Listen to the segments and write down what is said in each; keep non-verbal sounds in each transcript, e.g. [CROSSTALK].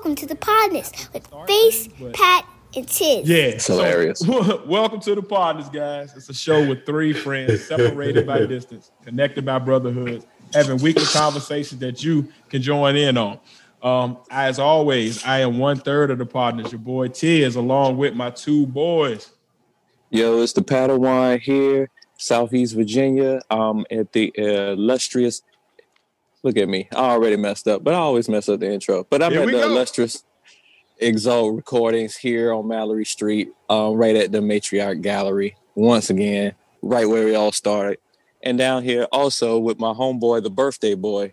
welcome to the Podnas with Phace, Pat, and Tiz. Yeah, It's hilarious. So, [LAUGHS] welcome to the Podnas, guys. It's a show with three friends separated by [LAUGHS] distance, connected by brotherhood, having weekly conversations that you can join in on. Um, as always, I am one third of the Podnas. Your boy Tiz, along with my two boys. Yo, it's the Padawan here, Southeast Virginia. Um, at the uh, illustrious. Look at me. I already messed up, but I always mess up the intro. But I'm Here at the go. illustrious Exalt Recordings here on Mallory Street, um, right at the Matriarch Gallery. Once again, right where we all started, and down here also with my homeboy, the birthday boy.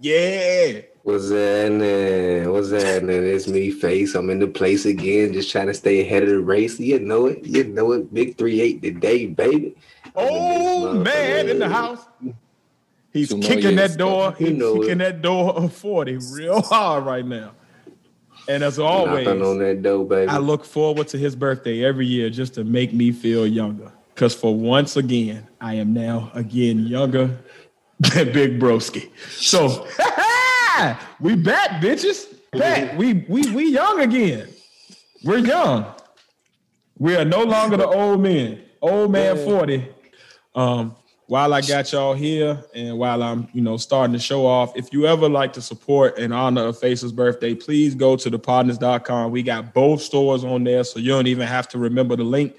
Yeah, What's happening? What's happening? It's me, Phace. I'm in the place again, just trying to stay ahead of the race. You know it. You know it. Big 3 8 today, baby. Oh man, in the house. He's Two kicking that door. You He's know kicking it. that door of 40 real [LAUGHS] hard right now. And as always, Knocking on that door, baby. I look forward to his birthday every year just to make me feel younger. Because for once again, I am now again younger than Big Broski. So [LAUGHS] we back, bitches. Back. We we we young again. We're young. We are no longer the old men. Old man 40. Um, while I got y'all here and while I'm, you know, starting to show off, if you ever like to support in honor of Phace's birthday, please go to thepodnas.com. We got both stores on there, so you don't even have to remember the link.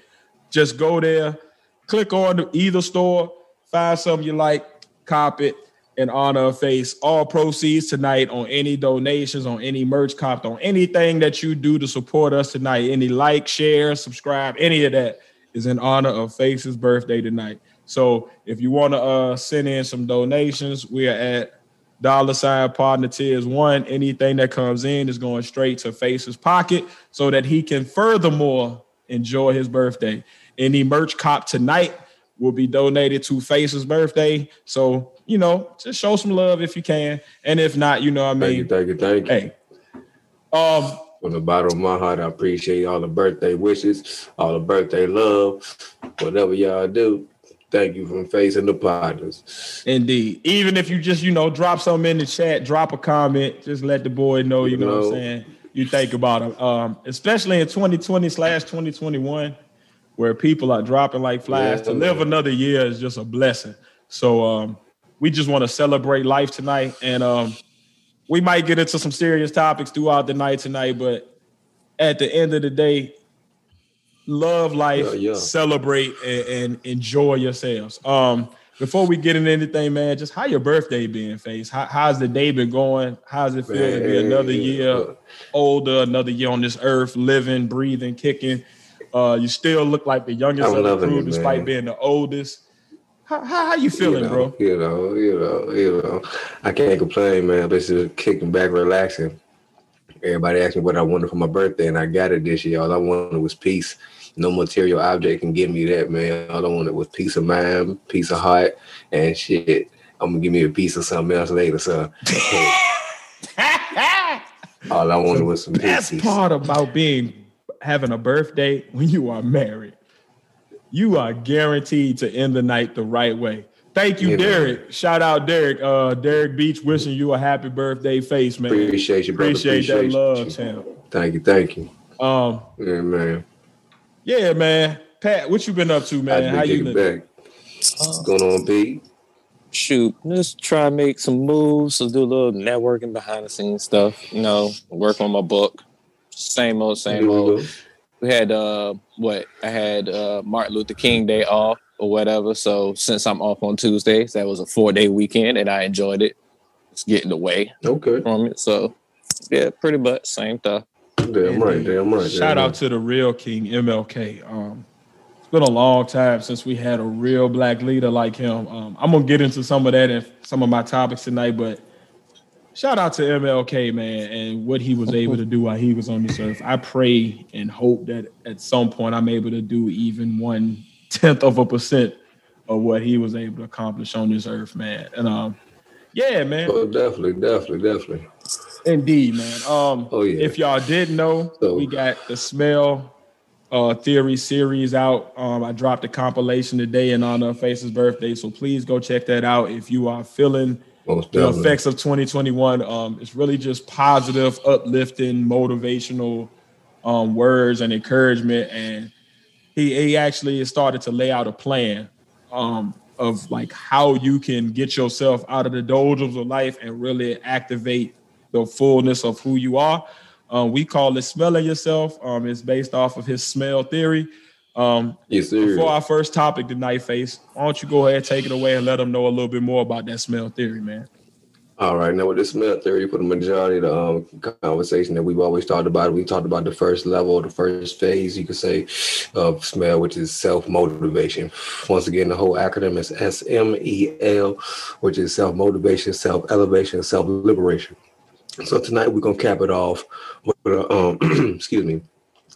Just go there, click on either store, find something you like, cop it in honor of Phace. All proceeds tonight on any donations, on any merch copped, on anything that you do to support us tonight, any like, share, subscribe, any of that is in honor of Phace's birthday tonight. So if you want to uh, send in some donations, we are at dollar sign partner tiers one. Anything that comes in is going straight to Phace's pocket so that he can furthermore enjoy his birthday. Any merch cop tonight will be donated to Phace's birthday. So, you know, just show some love if you can. And if not, you know what I mean. Thank you, thank you, thank you. Hey. Um, From the bottom of my heart, I appreciate all the birthday wishes, all the birthday love, whatever y'all do. Thank you from Phace and the Podnas. Indeed. Even if you just, you know, drop something in the chat, drop a comment, just let the boy know, you know what I'm saying, you think about him. Um, especially in 2020 slash 2021, where people are dropping like flies. Yeah, to live man. another year is just a blessing. So um, we just want to celebrate life tonight. And um, we might get into some serious topics throughout the night tonight, but at the end of the day, love life, Yeah, yeah. celebrate, and, and enjoy yourselves. Um, before we get into anything, man, just how your birthday been, Phace? How, how's the day been going? How's it feel to be Man, another year older, another year on this earth, living, breathing, kicking? Uh, you still look like the youngest I'm of the crew, it, despite man. being the oldest. How, how, how you feeling, you know, bro? You know, you know, you know. I can't complain, man. But just kicking back, relaxing. Everybody asked me what I wanted for my birthday, and I got it this year. All I wanted was peace. No material object can give me that, man. All I wanted was peace of mind, peace of heart, and shit. I'm gonna give me a piece of something else later, so [LAUGHS] all I wanted was some Best peace. part about being having a birthday when you are married. You are guaranteed to end the night the right way. Thank you, You know. Derek. Shout out Derek. Uh, Derek Beach wishing you a happy birthday Phace, man. Appreciate you, brother. Appreciate, that Appreciate love, champ. Thank you, thank you. Um, Yeah, man. Yeah, man. Pat, what you been up to, man? I've How you kicking living? back. What's going on, Pete? shoot, just try and make some moves, so do a little networking behind the scenes stuff, you know, work on my book. Same old, same old. We had uh what I had uh Martin Luther King Day off or whatever. So since I'm off on Tuesdays, that was a four day weekend and I enjoyed it. It's getting away Okay. from it. So yeah, pretty much same stuff. Damn right, damn right. Shout damn out to the real King MLK. Um, it's been a long time since we had a real black leader like him. Um, I'm gonna get into some of that in some of my topics tonight, but shout out to MLK, man, and what he was able to do while he was on this earth. I pray and hope that at some point I'm able to do even one tenth of a percent of what he was able to accomplish on this earth, man. And um, yeah, man. Oh, definitely, definitely, definitely. Indeed, man. Um, Oh, yeah. If y'all didn't know, So- we got the SMEL uh, Theory series out. Um, I dropped a compilation today in honor of Phace's birthday, so please go check that out if you are feeling the effects of 2021. Um, it's really just positive, uplifting, motivational um, words and encouragement. And he, he actually started to lay out a plan um, of like how you can get yourself out of the doldrums of life and really activate the fullness of who you are. Um, we call it smelling yourself. Um, it's based off of his SMEL theory. Um, yes, sir. before our first topic tonight, Phace, why don't you go ahead, take it away, and let them know a little bit more about that SMEL theory, man. All right, now with the SMEL theory, for the majority of the um, conversation that we've always talked about, we talked about the first level, the first phase, you could say, of smell, which is self motivation. Once again, the whole acronym is S M E L, which is self motivation, self elevation, self liberation. So tonight we're gonna cap it off with a, um, [CLEARS THROAT] excuse me,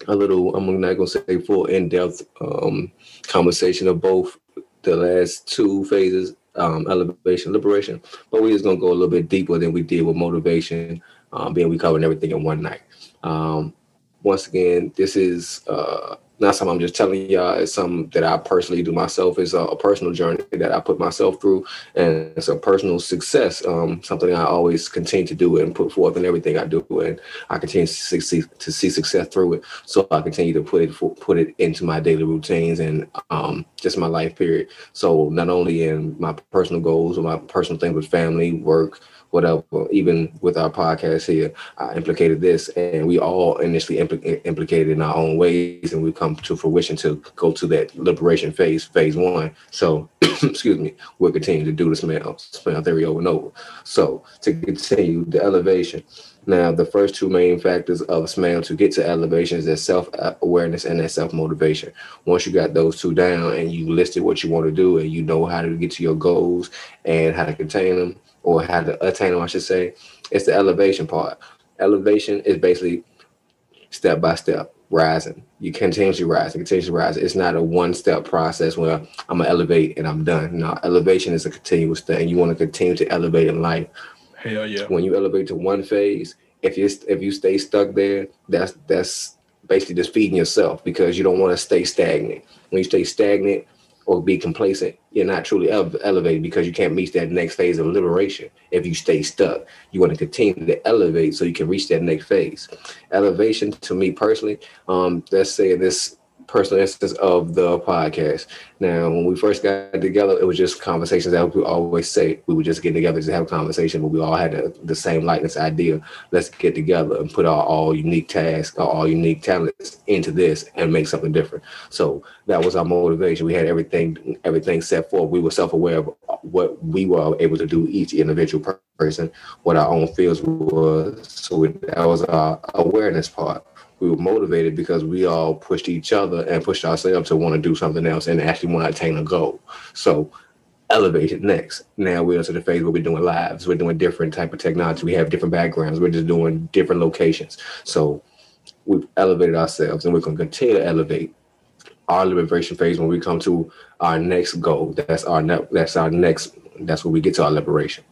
a little. I'm not gonna say full in depth um, conversation of both the last two phases um, elevation, liberation. But we're just gonna go a little bit deeper than we did with motivation, um, being we covered everything in one night. Um, once again, this is uh, not something I'm just telling y'all. It's something that I personally do myself. It's a, a personal journey that I put myself through, and it's a personal success. Um, something I always continue to do and put forth in everything I do, and I continue to see, to see success through it. So I continue to put it put it into my daily routines and um, just my life period. So not only in my personal goals or my personal things with family, work, whatever. Even with our podcast here, I implicated this, and we all initially impl- implicated in our own ways, and we come to fruition to go to that liberation phase, phase one. So, [CLEARS THROAT] excuse me, we'll continue to do the smell, smell theory over and over. So, to continue the elevation. Now, the first two main factors of smell to get to elevation is that self awareness and that self motivation. Once you got those two down and you listed what you want to do and you know how to get to your goals and how to contain them, or how to attain them, I should say, it's the elevation part. Elevation is basically step by step rising. You continuously rise, continuously rise. It's not a one step process where I'm gonna elevate and I'm done. No, elevation is a continuous thing. You want to continue to elevate in life. Hell yeah. When you elevate to one phase, if you if you stay stuck there, that's that's basically just feeding yourself because you don't want to stay stagnant. When you stay stagnant, or be complacent, you're not truly ele- elevated because you can't reach that next phase of liberation if you stay stuck. You want to continue to elevate so you can reach that next phase. Elevation, to me personally, um, let's say this personal instance of the podcast. Now, when we first got together, it was just conversations that we always say. We were just getting together to have a conversation, but we all had the, the same likeness idea. Let's get together and put our all unique tasks, our all unique talents into this and make something different. So that was our motivation. We had everything, everything set forth. We were self-aware of what we were able to do each individual person, what our own fields was. So that was our awareness part we were motivated because we all pushed each other and pushed ourselves to want to do something else and actually want to attain a goal. So elevated next. Now we're into the phase where we're doing lives. We're doing different type of technology. We have different backgrounds. We're just doing different locations. So we've elevated ourselves and we're going to continue to elevate our liberation phase when we come to our next goal. That's our ne- that's our next that's where we get to our liberation.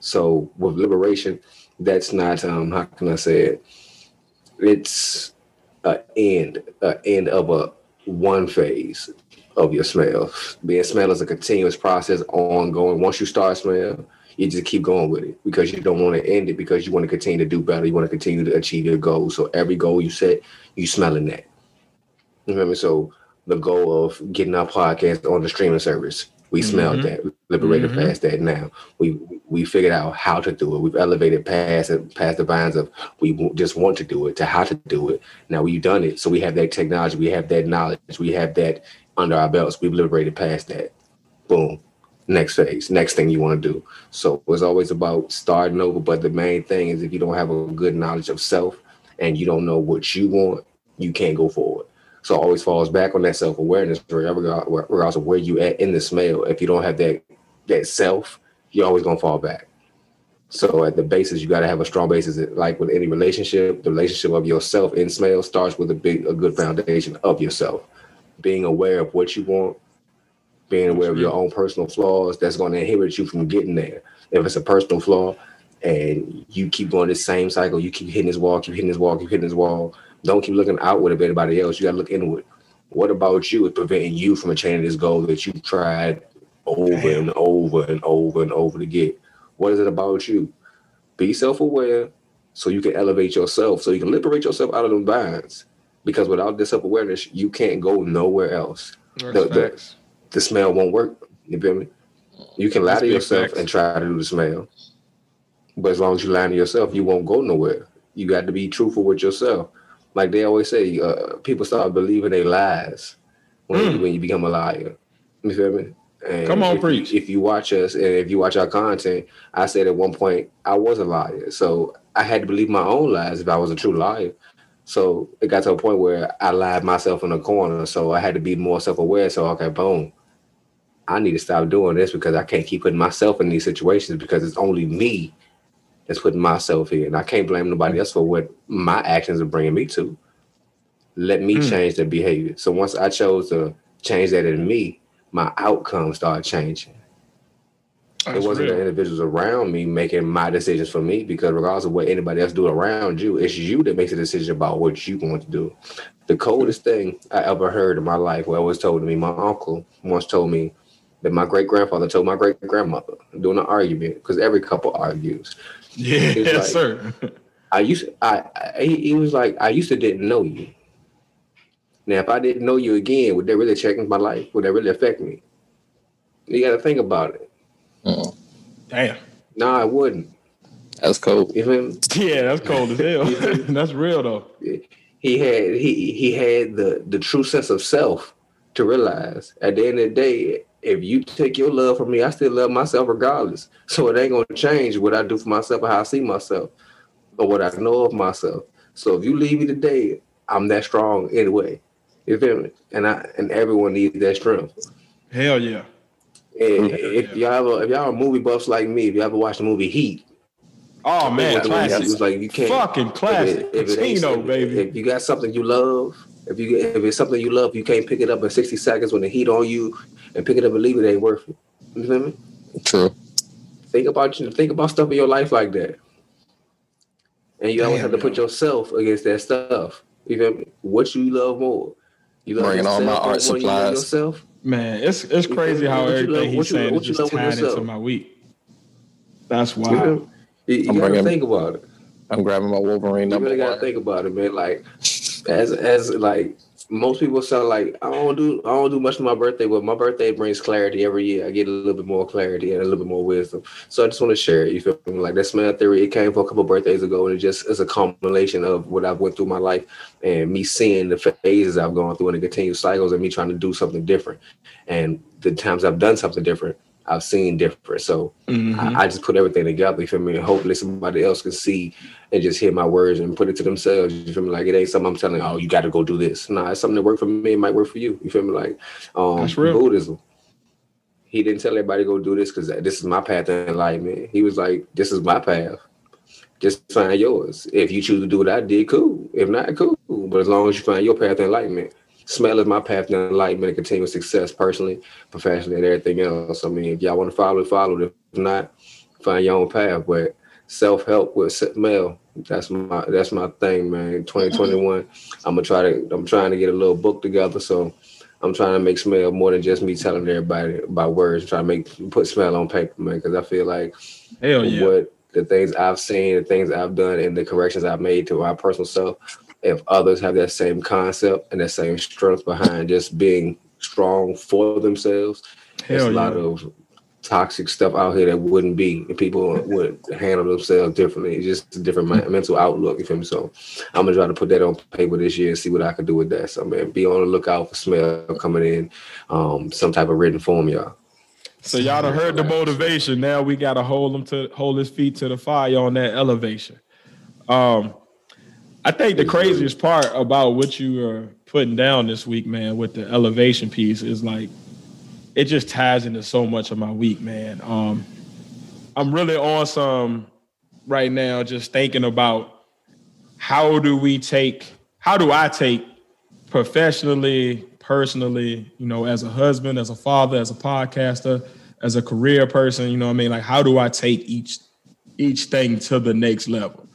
So with liberation, that's not um how can I say it? It's a end, a end of a one phase of your smell. Being smell is a continuous process, ongoing. Once you start smell, you just keep going with it because you don't want to end it because you want to continue to do better. You want to continue to achieve your goals. So every goal you set, you smelling that. You remember? So the goal of getting our podcast on the streaming service, we smelled mm-hmm. that, liberated mm-hmm. past that. Now we we figured out how to do it. We've elevated past past the bounds of we just want to do it to how to do it. Now we've done it, so we have that technology, we have that knowledge, we have that under our belts. We've liberated past that. Boom. Next phase, next thing you want to do. So it's always about starting over. But the main thing is if you don't have a good knowledge of self and you don't know what you want, you can't go forward. So always falls back on that self awareness, regardless of where you at in the smell. If you don't have that that self, you're always gonna fall back. So at the basis, you got to have a strong basis. Like with any relationship, the relationship of yourself in smell starts with a big, a good foundation of yourself. Being aware of what you want, being aware of your own personal flaws, that's going to inhibit you from getting there. If it's a personal flaw, and you keep going this same cycle, you keep hitting this wall, keep hitting this wall, keep hitting this wall, don't keep looking outward of anybody else. You got to look inward. What about you is preventing you from attaining this goal that you've tried over Damn. and over and over and over to get? What is it about you? Be self-aware so you can elevate yourself, so you can liberate yourself out of them binds. Because without this self-awareness, you can't go nowhere else. The, the, the, smell won't work. You feel me? You can lie That's to yourself facts. and try to do the smell. But as long as you lie to yourself, you won't go nowhere. You got to be truthful with yourself. Like they always say, uh, people start believing their lies when, mm. you, when you become a liar. You feel me? And Come on, if preach. You, if you watch us and if you watch our content, I said at one point I was a liar. So I had to believe my own lies if I was a true liar. So it got to a point where I lied myself in a corner. So I had to be more self aware. So, okay, boom. I need to stop doing this because I can't keep putting myself in these situations because it's only me that's putting myself here. And I can't blame nobody else for what my actions are bringing me to. Let me mm. change the behavior. So once I chose to change that in me, my outcome started changing. That's it wasn't real. the individuals around me making my decisions for me because regardless of what anybody else do around you, it's you that makes a decision about what you want to do. The coldest thing I ever heard in my life, well, was told to me, my uncle once told me that my great grandfather told my great grandmother during an argument because every couple argues. [LAUGHS] Yeah, yes, like, sir. I used to, I, I he, was like I used to didn't know you. Now, if I didn't know you again, would that really change my life? Would that really affect me? You got to think about it. Uh-uh. Damn. No, nah, I wouldn't. That's cold. Yeah, that's cold as hell. [LAUGHS] that's real though. He had he he had the the true sense of self to realize at the end of the day, if you take your love from me, I still love myself regardless. So it ain't gonna change what I do for myself or how I see myself or what I know of myself. So if you leave me today, I'm that strong anyway. You feel me? And I and everyone needs that strength. Hell yeah. And if y'all ever, if y'all are movie buffs like me, if you ever watched the movie Heat. Oh man, classic. It was like you can't fucking classic. If it, if it baby. If you got something you love, if you if it's something you love, you can't pick it up in 60 seconds when the heat on you and pick it up and leave it ain't worth it. You feel me? True. Think about you think about stuff in your life like that. And you Damn, always have to put yourself against that stuff. You feel me? What you love more? You love bringing all my art supplies. Yourself? Man, it's it's crazy how everything he's saying is just tied into my week. That's why. You, you gotta bringing, think about it. I'm grabbing my Wolverine. You really gotta think about it, man. Like as as like most people say like I don't do I don't do much for my birthday, but my birthday brings clarity every year. I get a little bit more clarity and a little bit more wisdom. So I just want to share it. You feel me? Like that SMEL theory, it came for a couple birthdays ago, and it just is a combination of what I've went through my life and me seeing the phases I've gone through and the continued cycles and me trying to do something different. And the times I've done something different, I've seen different. So mm-hmm. I, I, just put everything together. You feel me? And hopefully somebody else can see and just hear my words and put it to themselves. You feel me? Like it ain't something I'm telling. Oh, you got to go do this. No, nah, it's something that worked for me. It might work for you. You feel me? Like um, That's real. Buddhism. He didn't tell everybody to go do this because this is my path in life, man. He was like, "This is my path. Just find yours. If you choose to do what I did, cool. If not, cool. But as long as you find your path in man." Smell is my path to enlightenment and continuous success personally, professionally, and everything else. I mean, if y'all want to follow, it, follow. It. If not, find your own path. But self help with smell, that's my that's my thing, man. 2021, I'm gonna try to I'm trying to get a little book together. So I'm trying to make smell more than just me telling everybody about words. Try to make put smell on paper, man, because I feel like Hell yeah. what the things I've seen, the things I've done, and the corrections I've made to my personal self if others have that same concept and that same strength behind just being strong for themselves, Hell there's a yeah. lot of toxic stuff out here that wouldn't be people would handle themselves differently. It's just a different mental outlook. You feel me? So I'm gonna try to put that on paper this year and see what I can do with that. So man, be on the lookout for smell coming in, um, some type of written form, y'all. So y'all done heard the motivation. Now we gotta hold him to hold his feet to the fire on that elevation. Um, I think the craziest part about what you are putting down this week, man, with the elevation piece is like it just ties into so much of my week, man. Um, I'm really on some right now, just thinking about how do we take, how do I take professionally, personally, you know, as a husband, as a father, as a podcaster, as a career person, you know what I mean? Like, how do I take each each thing to the next level?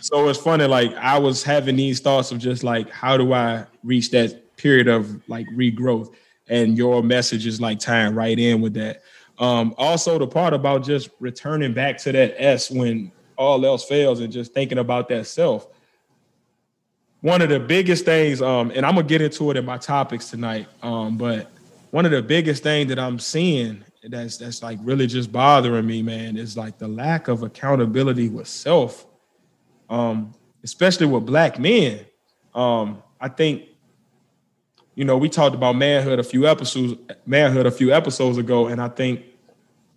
So it's funny, like I was having these thoughts of just like, how do I reach that period of like regrowth? And your message is like tying right in with that. Um, also the part about just returning back to that S when all else fails and just thinking about that self. One of the biggest things, um, and I'm gonna get into it in my topics tonight, um, but one of the biggest things that I'm seeing that's that's like really just bothering me, man, is like the lack of accountability with self, um, especially with black men. Um, I think, you know, we talked about manhood a few episodes, manhood a few episodes ago, and I think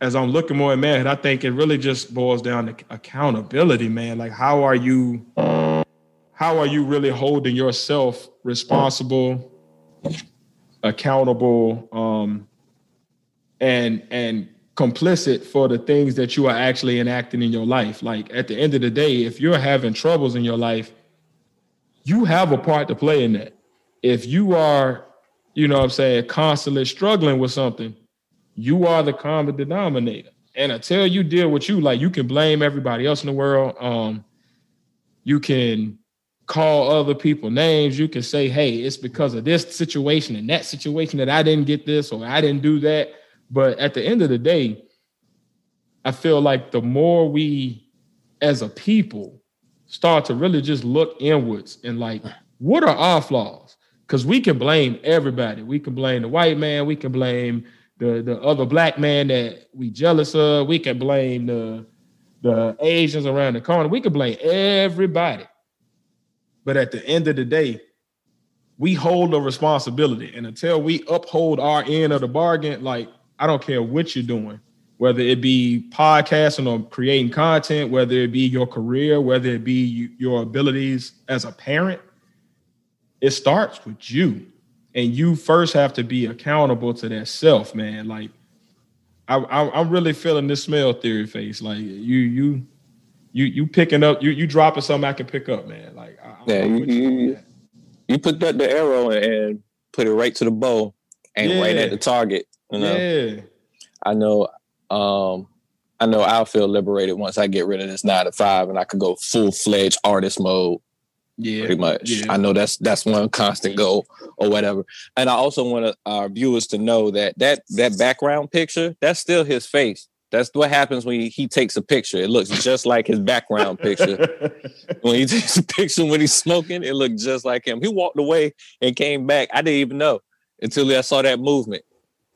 as I'm looking more at manhood, I think it really just boils down to accountability, man. Like, how are you? How are you really holding yourself responsible, accountable, um, and and complicit for the things that you are actually enacting in your life? Like at the end of the day, if you're having troubles in your life, you have a part to play in that. If you are, you know what I'm saying, constantly struggling with something, you are the common denominator. And until you deal with you, like you can blame everybody else in the world. Um, you can call other people names. You can say, hey, it's because of this situation and that situation that I didn't get this or I didn't do that. But at the end of the day, I feel like the more we as a people start to really just look inwards and like, what are our flaws? Because we can blame everybody. We can blame the white man, we can blame the the other black man that we jealous of. We can blame the the Asians around the corner. We can blame everybody. But at the end of the day, we hold a responsibility. And until we uphold our end of the bargain, like I don't care what you're doing, whether it be podcasting or creating content, whether it be your career, whether it be your abilities as a parent, it starts with you and you first have to be accountable to that self, man. Like I, I am really feeling this SMEL theory Phace. Like you you you you picking up you you dropping something I can pick up, man. Like I, yeah, you, you, you put that the arrow and put it right to the bow and yeah. right at the target. You know, yeah. I know. Um, I know I'll feel liberated once I get rid of this nine to five and I can go full fledged artist mode yeah, pretty much. Yeah. I know that's that's one constant goal or whatever. And I also want our viewers to know that that that background picture that's still his face. That's what happens when he, he takes a picture. It looks just like his background picture. [LAUGHS] when he takes a picture when he's smoking, it looked just like him. He walked away and came back. I didn't even know until I saw that movement.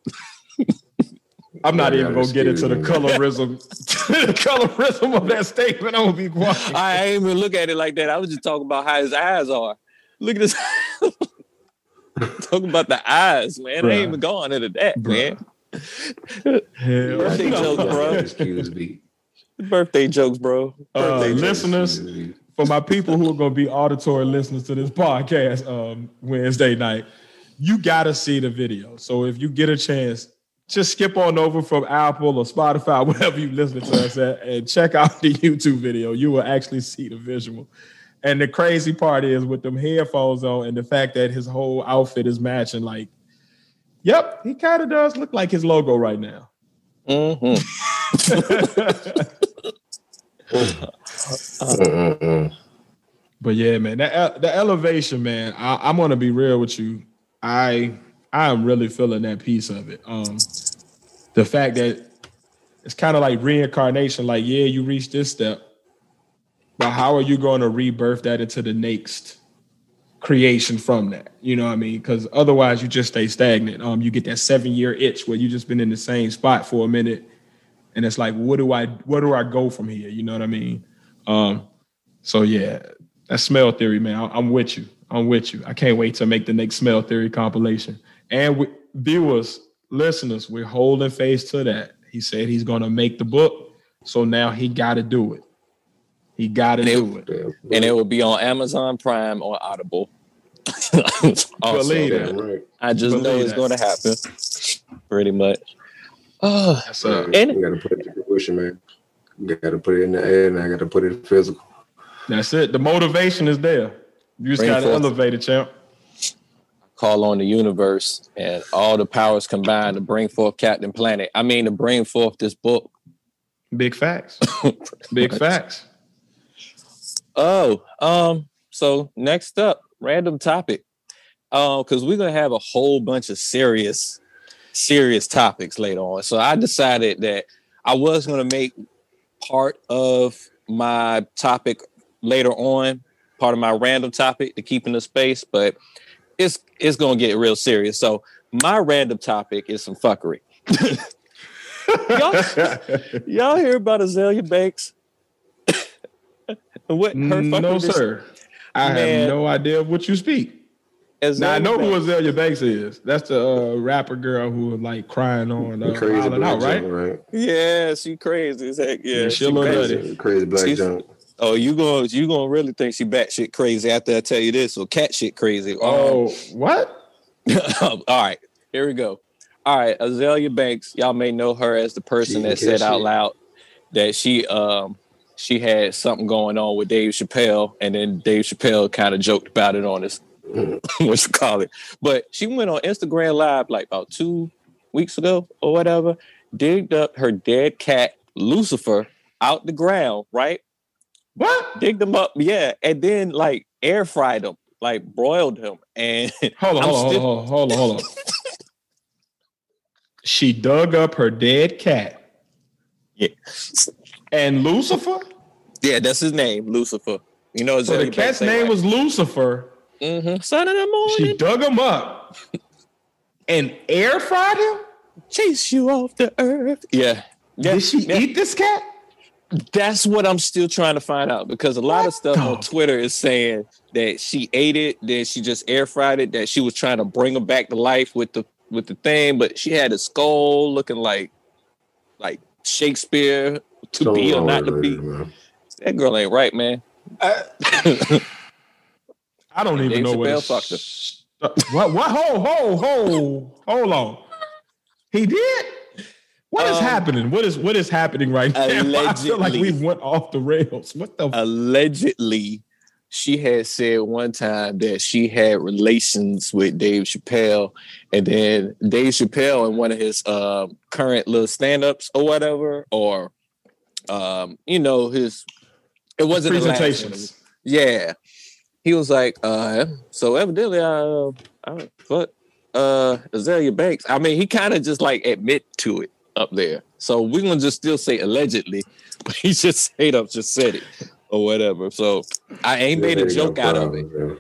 [LAUGHS] I'm not even gonna get into the colorism, [LAUGHS] the colorism of that statement. I'm gonna be quiet. [LAUGHS] I ain't even look at it like that. I was just talking about how his eyes are. Look at this. talking about the eyes, man. Bruh. I ain't even going into that, Bruh. man. Hell Birthday jokes, bro. Excuse me. Birthday jokes, bro. Uh, Birthday uh, listeners, for my people who are going to be auditory listeners to this podcast um, Wednesday night, you got to see the video. So if you get a chance, just skip on over from Apple or Spotify, [LAUGHS] wherever you listen to us at, and check out the YouTube video. You will actually see the visual. And the crazy part is with them headphones on and the fact that his whole outfit is matching, like, yep, he kind of does look like his logo right now. Mm-hmm. [LAUGHS] but yeah, man, that the elevation, man. I, I'm gonna be real with you. I I am really feeling that piece of it. Um, the fact that it's kind of like reincarnation. Like, yeah, you reach this step, but how are you going to rebirth that into the next creation from that? You know what I mean? Because otherwise, you just stay stagnant. Um, you get that seven year itch where you just been in the same spot for a minute, and it's like, what do I, where do I go from here? You know what I mean? Um, so yeah, that SMEL theory, man. I, I'm with you. I'm with you. I can't wait to make the next SMEL theory compilation. And we, viewers, listeners, we're holding Phace to that. He said he's going to make the book, so now he got to do it. He got to do it, and it will be on Amazon Prime or Audible. [LAUGHS] Believe that. I just Believe know it's going to happen. Pretty much. Oh, [SIGHS] That's uh, and we got to put it in the pushing, man. We got to put it in the air, and I got to put it physical. That's it. The motivation is there. You just got to elevate it, champ call on the universe and all the powers combined to bring forth Captain Planet. I mean, to bring forth this book. Big facts. [LAUGHS] Big facts. Oh, um, so next up, random topic. Uh, because we're gonna have a whole bunch of serious serious topics later on. So I decided that I was going to make part of my topic later on, part of my random topic to keep in the space, but it's it's going to get real serious. So my random topic is some fuckery. [LAUGHS] y'all, y'all hear about Azealia Banks? [LAUGHS] what her no, fuckery- sir. I Man. have no idea of what you speak. Now I Azealia know who Azealia Banks is. That's the uh, rapper girl who was like crying on uh, crazy black Out, right? junk, right? Yeah, she crazy as heck. Yeah, Yeah, she she crazy. Crazy black She's- junk. Oh, you gonna you gonna really think she batshit crazy after I tell you this or cat shit crazy? Um, Oh, what? [LAUGHS] all right, here we go. All right, Azealia Banks, y'all may know her as the person She that said catch out loud that she um she had something going on with Dave Chappelle, and then Dave Chappelle kind of joked about it on his [LAUGHS] what you call it. But she went on Instagram Live like about two weeks ago or whatever, digged up her dead cat Lucifer out the ground, right? What? Digged them up, yeah, and then like air fried them, like broiled him, and Hold on, hold on, still- hold on, hold on, hold on. [LAUGHS] she dug up her dead cat yeah, and Lucifer. yeah, that's his name, Lucifer. You know, So the cat's name was Lucifer. mm-hmm. Son of the moon. She dug him up and air fried him. chase you off the earth. Yeah, yeah. Did she yeah. eat this cat? That's what I'm still trying to find out because a lot of stuff the- on Twitter is saying that she ate it, that she just air fried it, that she was trying to bring him back to life with the with the thing, but she had a skull looking like like Shakespeare to Something be or not to be. man. That girl ain't right, man. I [LAUGHS] don't even Dave know what. Chappelle it's- fucked. What? What? Hold, hold, hold, hold on. He did. What is Um, happening? What is what is happening right now? [LAUGHS] I feel like we went off the rails. What the? allegedly she had said one time that she had relations with Dave Chappelle, and then Dave Chappelle in one of his um, current little stand-ups or whatever, or um, you know his it wasn't presentations. Yeah, he was like, uh, so evidently, I, I what, uh, Azealia Banks. I mean, he kind of just like admit to it up there. So we're gonna just still say allegedly, [LAUGHS] but he just straight up just said it or whatever. So I ain't made a joke out of it. problems,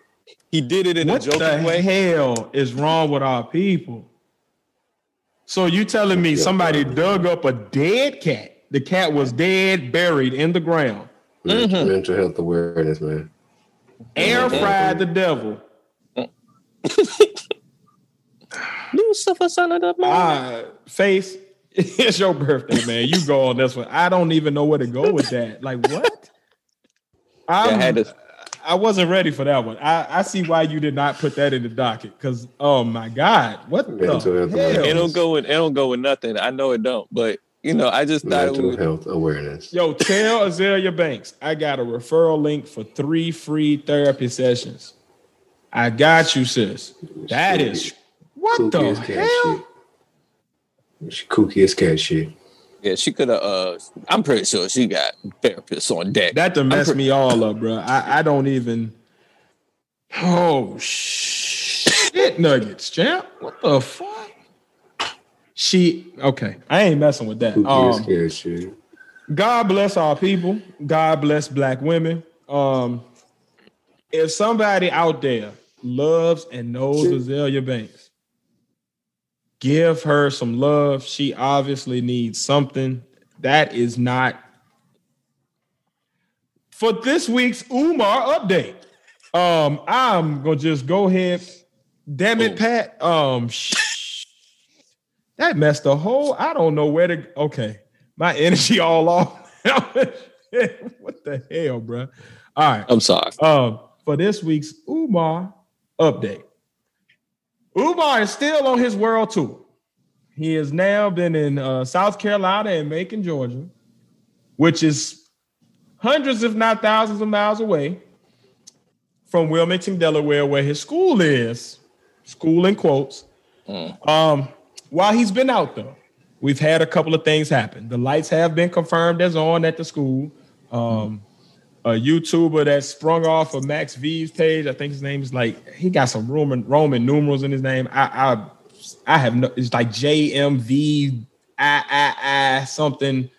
He did it in What a joking the way. hell is wrong with our people? So you telling me somebody dug up a dead cat? The cat was dead, buried in the ground. Mental, Mm-hmm. mental health awareness, man. Air fried the devil. [LAUGHS] Lucifer, son of the morning. Ah, Phace. [LAUGHS] It's your birthday, man. You go on this one. I don't even know where to go with that. Like what? Yeah, I I'm- had to. I wasn't ready for that one. I, I see why you did not put that in the docket. Cause oh my God, what Mental the health hell? It don't go with. It don't go with nothing. I know it don't. But you know, I just thought Mental was. health awareness. Yo, tell Azealia Banks I got a referral link for three free therapy sessions. I got you, sis. That is what Kooky the as cat hell? Shit. She kooky as cat shit. Yeah, she could have. Uh, I'm pretty sure she got therapists on deck. That to mess pre- me all up, bro. I, I don't even. Oh shit, nuggets, champ. What the fuck? She okay. I ain't messing with that. Um. God bless our people. God bless black women. Um, if somebody out there loves and knows Azealia Banks, give her some love. She obviously needs something. That is not for this week's Umar update. Um, I'm gonna just go ahead. Damn it, Pat. Um, sh- that messed the whole. I don't know where to. Okay, my [LAUGHS] energy all off. what the hell, bro? All right. I'm sorry. Um, for this week's Umar update, Umar is still on his world tour. He has now been in uh, South Carolina and Macon, Georgia, which is hundreds, if not thousands, of miles away from Wilmington, Delaware, where his school is. School in quotes. Um, while he's been out though, we've had a couple of things happen. The lights have been confirmed as on at the school. Um, a YouTuber that sprung off of Max V's page. I think his name is like he got some Roman Roman numerals in his name. I, I I have no. It's like JMV I I I something.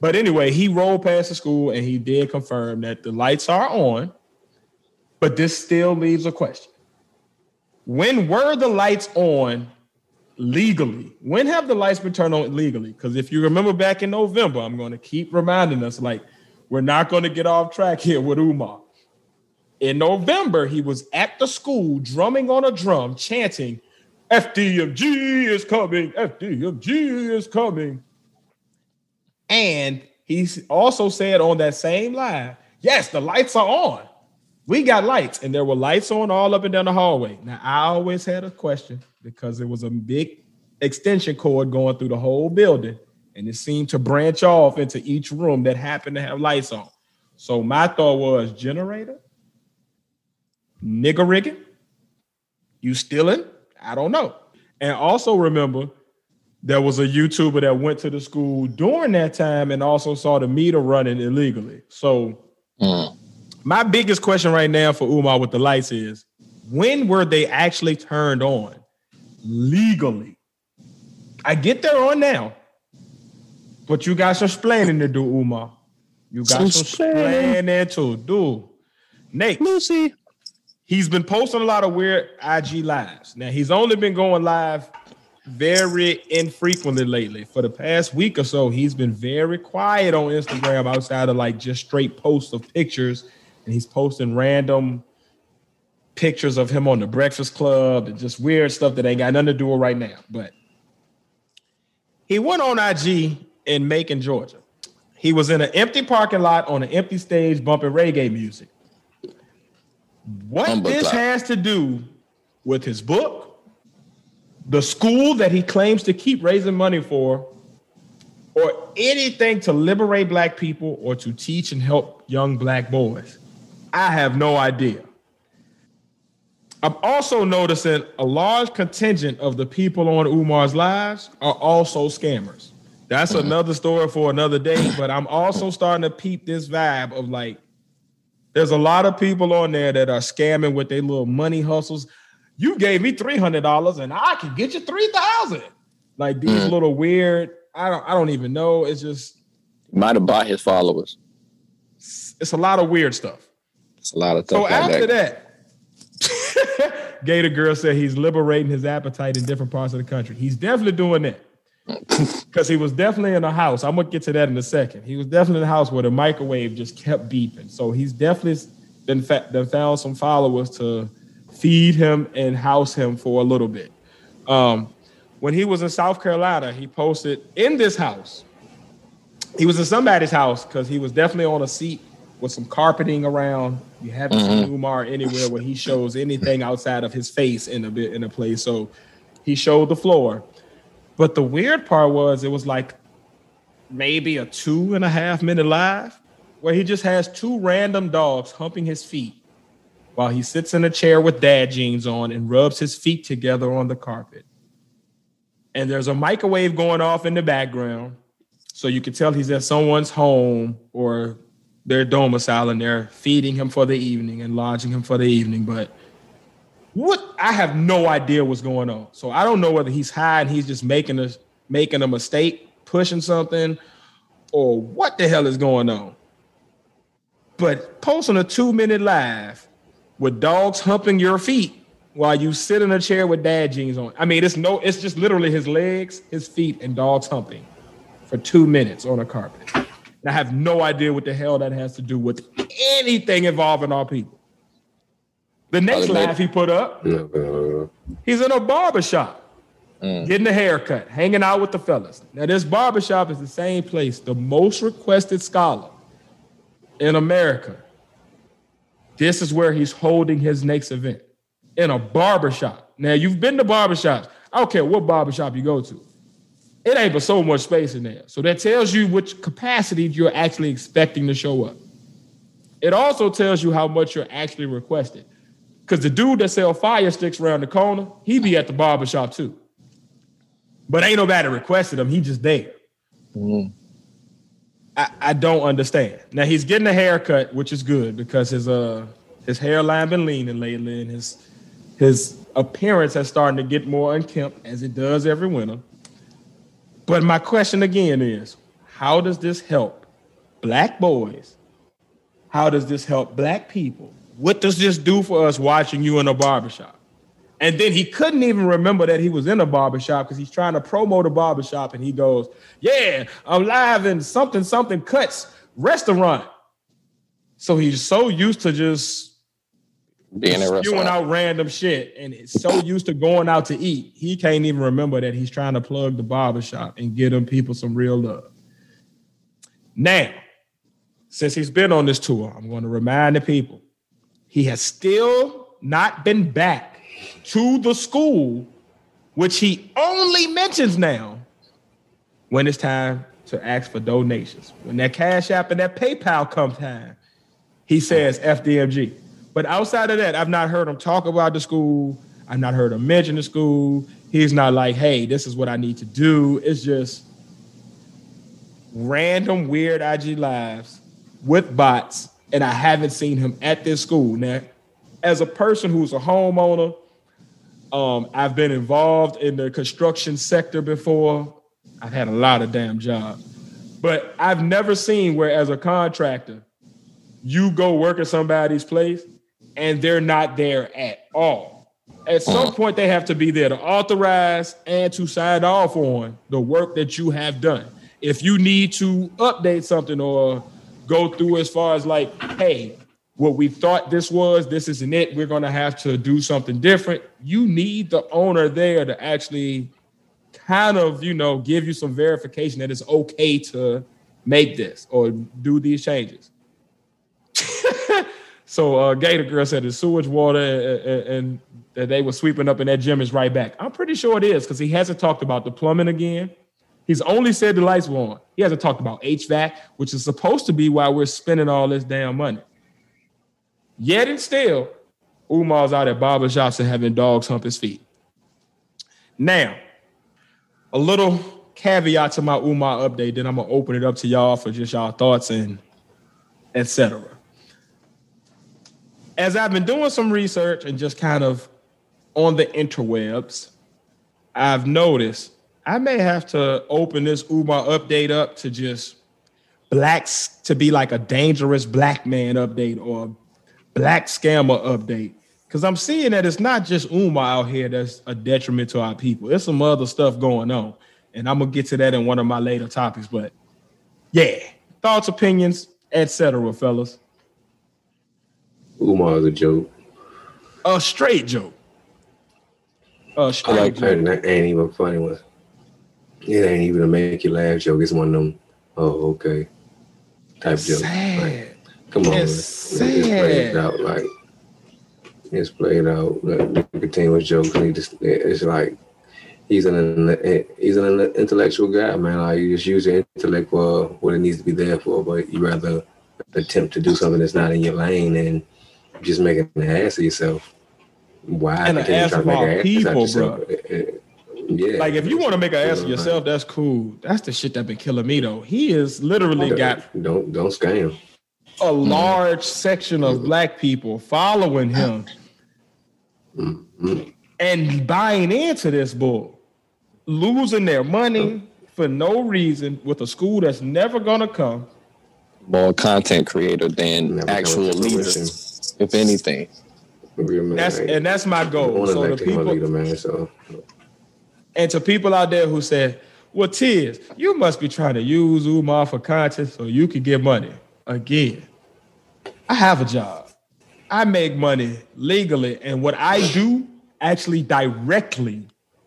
But anyway, he rolled past the school and he did confirm that the lights are on. But this still leaves a question. When were the lights on legally? When have the lights been turned on legally? Because if you remember back in November, I'm going to keep reminding us like we're not going to get off track here with Umar. In November, he was at the school drumming on a drum, chanting, FDMG is coming, FDMG is coming. And he also said on that same live, yes, the lights are on. We got lights, and there were lights on all up and down the hallway. Now, I always had a question because there was a big extension cord going through the whole building, and it seemed to branch off into each room that happened to have lights on. So my thought was generator, nigger rigging, you stealing? I don't know. And also remember, there was a YouTuber that went to the school during that time and also saw the meter running illegally. So mm. my biggest question right now for Umar with the lights is when were they actually turned on legally? I get they're on now, but you got some explaining to do, Umar. You got some, some explaining to do. Nate. Lucy. He's been posting a lot of weird IG lives. Now he's only been going live very infrequently lately. For the past week or so, he's been very quiet on Instagram outside of like just straight posts of pictures. And he's posting random pictures of him on the Breakfast Club and just weird stuff that ain't got nothing to do with right now. But he went on IG in Macon, Georgia. He was in an empty parking lot on an empty stage bumping reggae music. What this has to do with his book, the school that he claims to keep raising money for, or anything to liberate black people or to teach and help young black boys, I have no idea. I'm also noticing a large contingent of the people on Umar's lives are also scammers. That's mm-hmm. another story for another day, but I'm also starting to peep this vibe of like there's a lot of people on there that are scamming with their little money hustles. You gave me three hundred dollars, and I can get you three thousand. Like these mm. little weird. I don't. I don't even know. It's just might have bought his followers. It's a lot of weird stuff. It's a lot of stuff. So after that, that [LAUGHS] Gator Girl said he's liberating his appetite in different parts of the country. He's definitely doing that because he was definitely in a house. I'm gonna get to that in a second. He was definitely in a house where the microwave just kept beeping. So he's definitely been fa- been found some followers to feed him and house him for a little bit. Um, when he was in South Carolina, he posted in this house. He was in somebody's house because he was definitely on a seat with some carpeting around. You haven't mm-hmm. seen Umar anywhere where he shows anything outside of his face in a bit in a place. So he showed the floor but the weird part was it was like maybe a two and a half minute live where he just has two random dogs humping his feet while he sits in a chair with dad jeans on and rubs his feet together on the carpet. And there's a microwave going off in the background. So you can tell he's at someone's home or their domicile and they're feeding him for the evening and lodging him for the evening. But what I have no idea what's going on. So I don't know whether he's high and he's just making a making a mistake, pushing something, or what the hell is going on. But posting a two minute live with dogs humping your feet while you sit in a chair with dad jeans on. I mean, it's no, it's just literally his legs, his feet, and dogs humping for two minutes on a carpet. And I have no idea what the hell that has to do with anything involving our people. The next live he put up, he's in a barbershop. Mm. Getting a haircut, hanging out with the fellas. Now, this barbershop is the same place, the most requested scholar in America. This is where he's holding his next event in a barbershop. Now, you've been to barbershops. I don't care what barbershop you go to. It ain't but so much space in there. So that tells you which capacity you're actually expecting to show up. It also tells you how much you're actually requested. Because the dude that sell fire sticks around the corner, he be at the barbershop too. But ain't nobody requested him. He just there. Mm. I, I don't understand. Now he's getting a haircut, which is good because his uh his hairline been leaning lately and his His appearance has starting to get more unkempt as it does every winter. But my question again is how does this help black boys? How does this help black people? What does this do for us watching you in a barbershop? And then he couldn't even remember that he was in a barbershop because he's trying to promote a barbershop and he goes, Yeah, I'm live in something, something cuts restaurant. So he's so used to just Being a spewing out random shit and it's so used to going out to eat, he can't even remember that he's trying to plug the barbershop and get them people some real love. Now, since he's been on this tour, I'm going to remind the people he has still not been back to the school, which he only mentions now when it's time to ask for donations. When that Cash App and that PayPal come time, he says FDMG. But outside of that, I've not heard him talk about the school. I've not heard him mention the school. He's not like, hey, this is what I need to do. It's just random weird IG lives with bots, and I haven't seen him at this school. Now, as a person who's a homeowner, um, I've been involved in the construction sector before. I've had a lot of damn jobs, but I've never seen where, as a contractor, you go work at somebody's place and they're not there at all. At some point, they have to be there to authorize and to sign off on the work that you have done. If you need to update something or go through as far as like, hey, what we thought this was, this isn't it. We're gonna have to do something different. You need the owner there to actually kind of, you know, give you some verification that it's okay to make this or do these changes. [LAUGHS] so uh Gator Girl said the sewage water uh, and that they were sweeping up in that gym is right back. I'm pretty sure it is because he hasn't talked about the plumbing again. He's only said the lights were on. He hasn't talked about HVAC, which is supposed to be why we're spending all this damn money. Yet and still, Umar's out at barbershops and having dogs hump his feet. Now, a little caveat to my Umar update, then I'm gonna open it up to y'all for just y'all thoughts and etc. As I've been doing some research and just kind of on the interwebs, I've noticed I may have to open this Umar update up to just blacks to be like a dangerous black man update or black scammer update. Because I'm seeing that it's not just Umar out here that's a detriment to our people. There's some other stuff going on. And I'm gonna get to that in one of my later topics. But yeah, thoughts, opinions, etc., fellas. Umar's a joke. A straight joke. A straight like joke. That ain't even funny one. It ain't even a make you laugh joke. It's one of them, oh, okay, type joke. Like, Sad. come on, It's man. It's played out like it's played out. Like, continuous jokes. He just, it's like he's an he's an intellectual guy, man. Like you just use your intellect for what it needs to be there for, but you rather attempt to do something that's not in your lane and just making an ass of yourself. Why And an ass of to make our an ass out people, yourself? Uh, uh, Yeah. Like if you want to make an ass of yourself, that's cool. That's the shit that been killing me though. He is literally got don't don't scam. a hmm. large section of mm. black people following him mm-hmm. and buying into this bull, losing their money for no reason with a school that's never gonna come. More content creator than Never actual come to leaders, if anything. That's and that's my goal. So the elect him a people leader, man. So and to people out there who said, "Well, Tiz, you must be trying to use Umar for content so you can get money." Again, I have a job. I make money legally, and what I do actually directly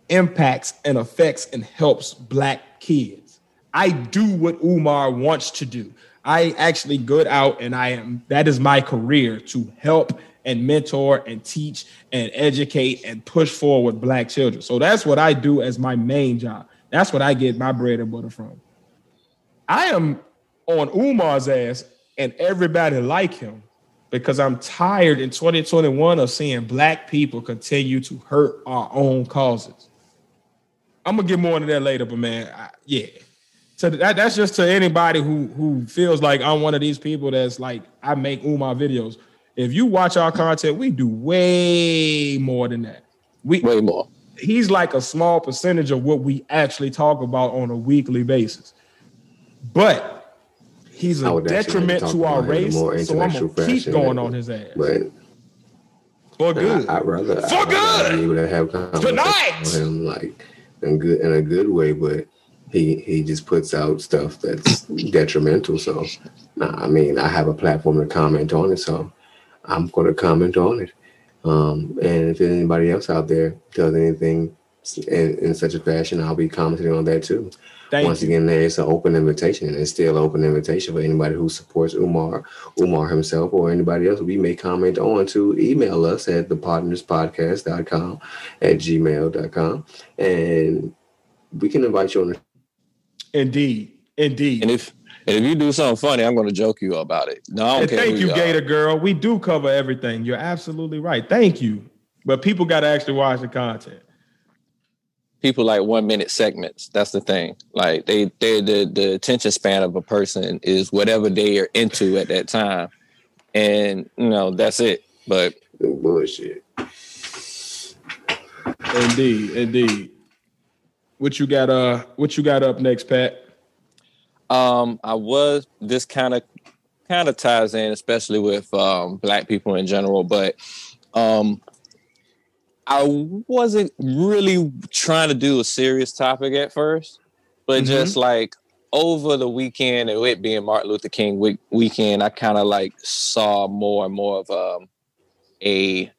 impacts and affects and helps black kids. I do what Umar wants to do. I actually good out, and I am that is my career to help and mentor and teach and educate and push forward black children. So that's what I do as my main job. That's what I get my bread and butter from. I am on Umar's ass and everybody like him because I'm tired in 2021 of seeing black people continue to hurt our own causes. I'm gonna get more into that later, but man, I, yeah. So that, that's just to anybody who who feels like I'm one of these people that's like I make Umar videos. If you watch our content, we do way more than that. We way more. He's like a small percentage of what we actually talk about on a weekly basis. But he's a detriment to our race. So I'm gonna keep going on his ass. But for good. I, would rather for I'd good. Rather able to have tonight. him like in good in a good way, but he he just puts out stuff that's detrimental. So, I mean, I have a platform to comment on it, so I'm going to comment on it. Um, and if anybody else out there does anything in, in such a fashion, I'll be commenting on that too. Thank Once you. again, there is an open invitation, and it's still an open invitation for anybody who supports Umar, Umar himself, or anybody else we may comment on to email us at thepodnaspodcast.com at gmail.com. And we can invite you on the Indeed. Indeed. And if and if you do something funny, I'm going to joke you about it. No, I don't care thank you, Gator Girl. We do cover everything. You're absolutely right. Thank you. But people got to actually watch the content. People like one minute segments. That's the thing. Like they, they, the the attention span of a person is whatever they are into at that time, and you know that's it. But bullshit. Indeed, indeed. What you got? Uh, what you got up next, Pat? Um, I was this kind of kind of ties in, especially with um, black people in general, but um, I wasn't really trying to do a serious topic at first, but mm-hmm. just like over the weekend and it being Martin Luther King week, weekend, I kind of like saw more and more of um, a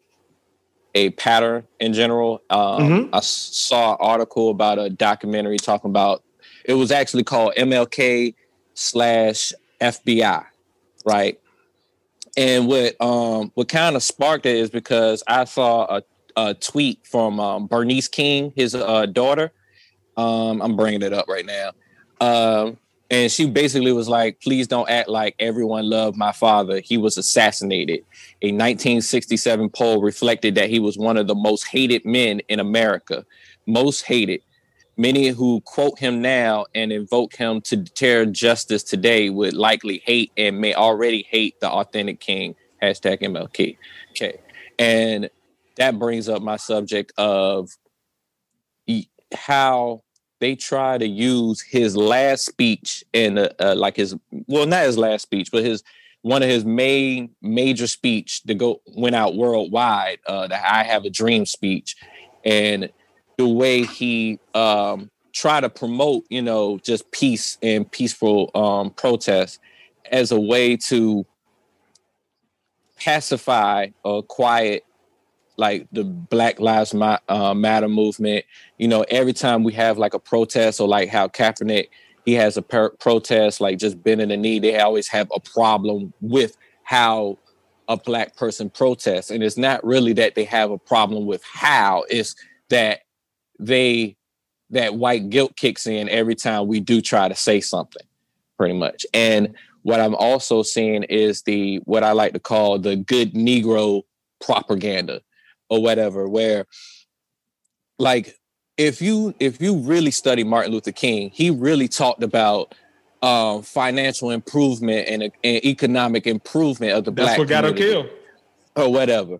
a pattern in general. Um, mm-hmm. I saw an article about a documentary talking about it was actually called MLK slash FBI, right? And what um what kind of sparked it is because I saw a, a tweet from um, Bernice King, his uh, daughter. Um, I'm bringing it up right now. Um, and she basically was like, please don't act like everyone loved my father. He was assassinated. A 1967 poll reflected that he was one of the most hated men in America. Most hated. Many who quote him now and invoke him to deter justice today would likely hate and may already hate the authentic king. Hashtag MLK. Okay. And that brings up my subject of how they try to use his last speech and uh, like his well not his last speech but his one of his main major speech to go went out worldwide uh the i have a dream speech and the way he um tried to promote you know just peace and peaceful um protest as a way to pacify or quiet like the Black Lives uh, Matter movement. You know, every time we have like a protest or like how Kaepernick he has a per- protest, like just bending the knee, they always have a problem with how a black person protests, and it's not really that they have a problem with how; it's that they that white guilt kicks in every time we do try to say something, pretty much. And what I'm also seeing is the what I like to call the good Negro propaganda or whatever where like if you if you really study Martin Luther King, he really talked about um, financial improvement and, and, economic improvement of the That's black what got him killed or whatever.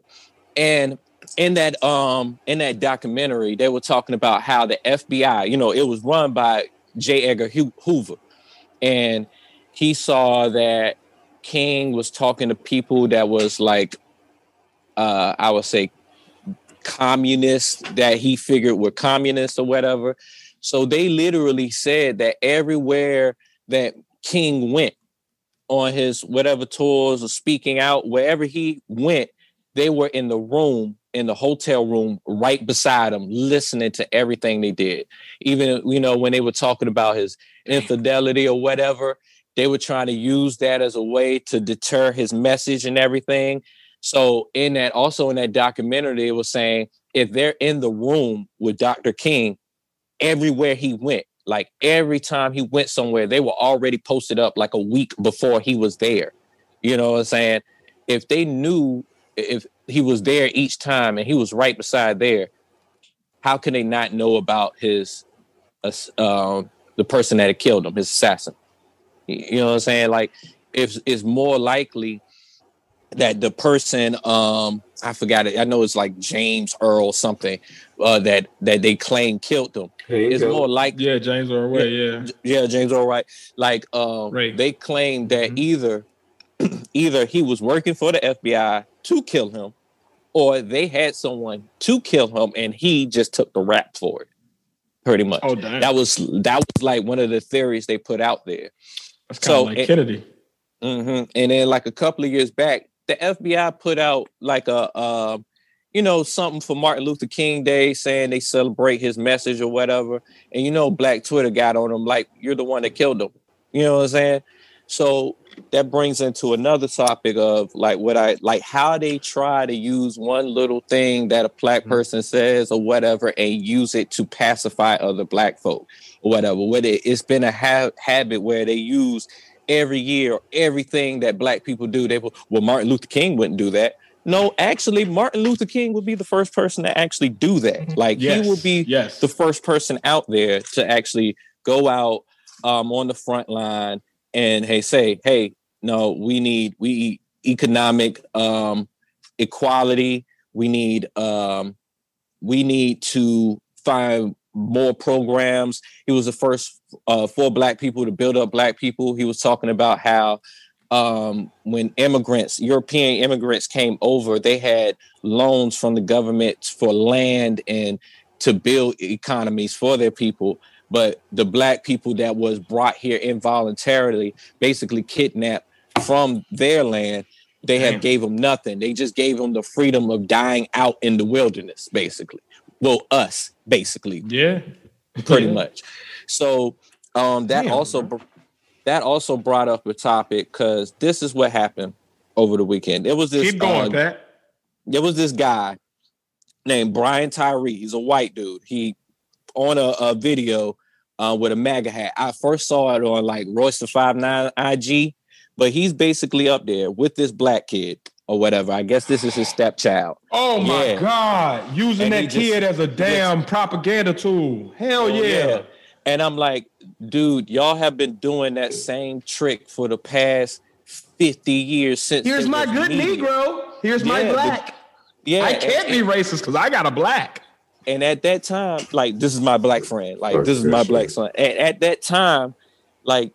And in that um in that documentary, they were talking about how the FBI, you know, it was run by J. Edgar Hoover, and he saw that King was talking to people that was like, uh, I would say, communists that he figured were communists or whatever. So they literally said that everywhere that King went on his whatever tours or speaking out, wherever he went, they were in the room, in the hotel room right beside him, listening to everything they did. Even, you know, when they were talking about his infidelity or whatever, they were trying to use that as a way to deter his message and everything. So in that, also in that documentary, it was saying if they're in the room with Dr. King, everywhere he went, like every time he went somewhere, they were already posted up like a week before he was there. You know what I'm saying? If they knew if he was there each time and he was right beside there, how can they not know about his uh, the person that had killed him, his assassin? You know what I'm saying? Like, if it's more likely that the person um I forgot it. I know it's like James Earl something uh, that that they claim killed them. It's go. more like Yeah, James Earl Ray, yeah. yeah, James Earl Ray. Like um, Ray. they claim that Mhm. either [CLEARS THROAT] either he was working for the FBI to kill him, or they had someone to kill him and he just took the rap for it. Pretty much. Oh, damn. That was that was like one of the theories they put out there. That's kind of so like it- Kennedy. hmm And then like a couple of years back, the FBI put out like a um, you know, something for Martin Luther King Day saying they celebrate his message or whatever. And you know, Black Twitter got on him like you're the one that killed him. You know what I'm saying? So that brings into another topic of like what I like how they try to use one little thing that a black person says or whatever and use it to pacify other black folk or whatever. Whether it's been a ha- habit where they use every year everything that black people do. They will, well, Martin Luther King wouldn't do that. No, actually, Martin Luther King would be the first person to actually do that. Like Yes. he would be yes. the first person out there to actually go out um, on the front line and hey say hey no we need we economic um, equality. We need um, we need to find more programs. He was the first uh, for black people to build up black people. He was talking about how um, when immigrants european immigrants came over they had loans from the government for land and to build economies for their people but the black people that was brought here involuntarily basically kidnapped from their land they Damn. have gave them nothing they just gave them the freedom of dying out in the wilderness basically well us basically yeah. pretty Yeah. much so um that Damn, also bro. that also brought up a topic because this is what happened over the weekend it was this Keep going, uh, Pat. there was this guy named Brian Tyree. He's a white dude. He on a, a video uh, with a MAGA hat. I first saw it on like Royce da 5'9" IG, but he's basically up there with this black kid or whatever. I guess this is his stepchild. Oh my Yeah. God. Using And that just- kid as a damn propaganda tool. Hell Oh, yeah. And I'm like, dude, y'all have been doing that same trick for the past 50 years since. Here's my good. Negro. Here's my Yeah, the- black. Yeah, I can't and- be racist because I got a black. And at that time, like this is my black friend, like For this is my black son. And at that time, like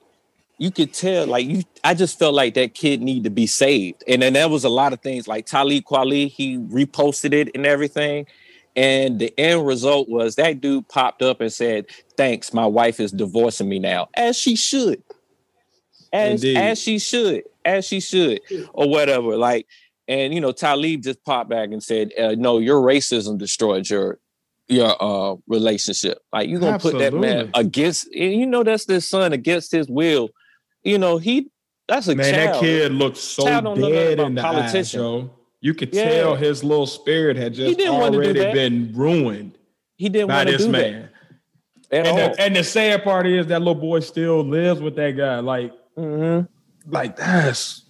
you could tell, like you, I just felt like that kid needed to be saved. And then there was a lot of things like Talib Kweli, he reposted it and everything. And the end result was that dude popped up and said, "Thanks, my wife is divorcing me now," as she should, as Indeed. as she should, as she should, or whatever. Like, and you know, Talib just popped back and said, uh, "No, your racism destroyed your your uh relationship. Like, you gonna put that man against? and You know, that's his son against his will. You know, he that's a Man, that kid looked so Child don't know nothing dead in the eyes, politician. Joe. You could Yeah. tell his little spirit had just didn't wanna do already been ruined He didn't by want to this do man. And the, and the sad part is that little boy still lives with that guy. Like, Mhm. like that's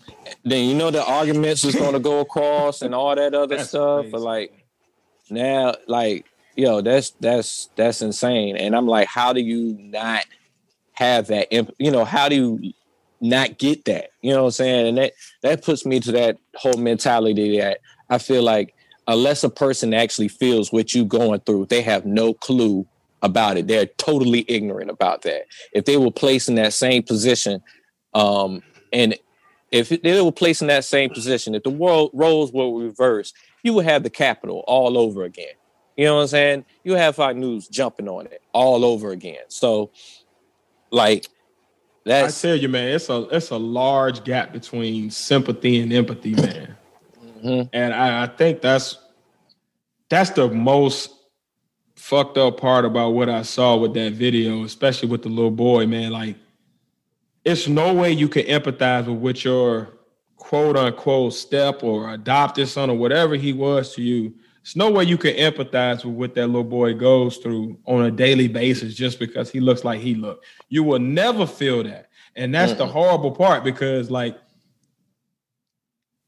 then you know the arguments is going to go across and all that other stuff. crazy. But like now, like yo, that's that's that's insane. And I'm like, how do you not have that? imp- You know, how do you not get that? You know what I'm saying? And that that puts me to that whole mentality that I feel like unless a person actually feels what you going through, they have no clue about it. They're totally ignorant about that. If they were placed in that same position, um, and if they were placed in that same position, if the world roles were reversed, you would have the Capitol all over again. You know what I'm saying? You have our news jumping on it all over again. So, like, that's. I tell you, man, it's a it's a large gap between sympathy and empathy, man. Mhm. And I, I think that's that's the most fucked up part about what I saw with that video, especially with the little boy, man. Like, it's no way you can empathize with what your quote unquote step or adopted son or whatever he was to you. It's no way you can empathize with what that little boy goes through on a daily basis just because he looks like he looked. You will never feel that. And that's the horrible part because like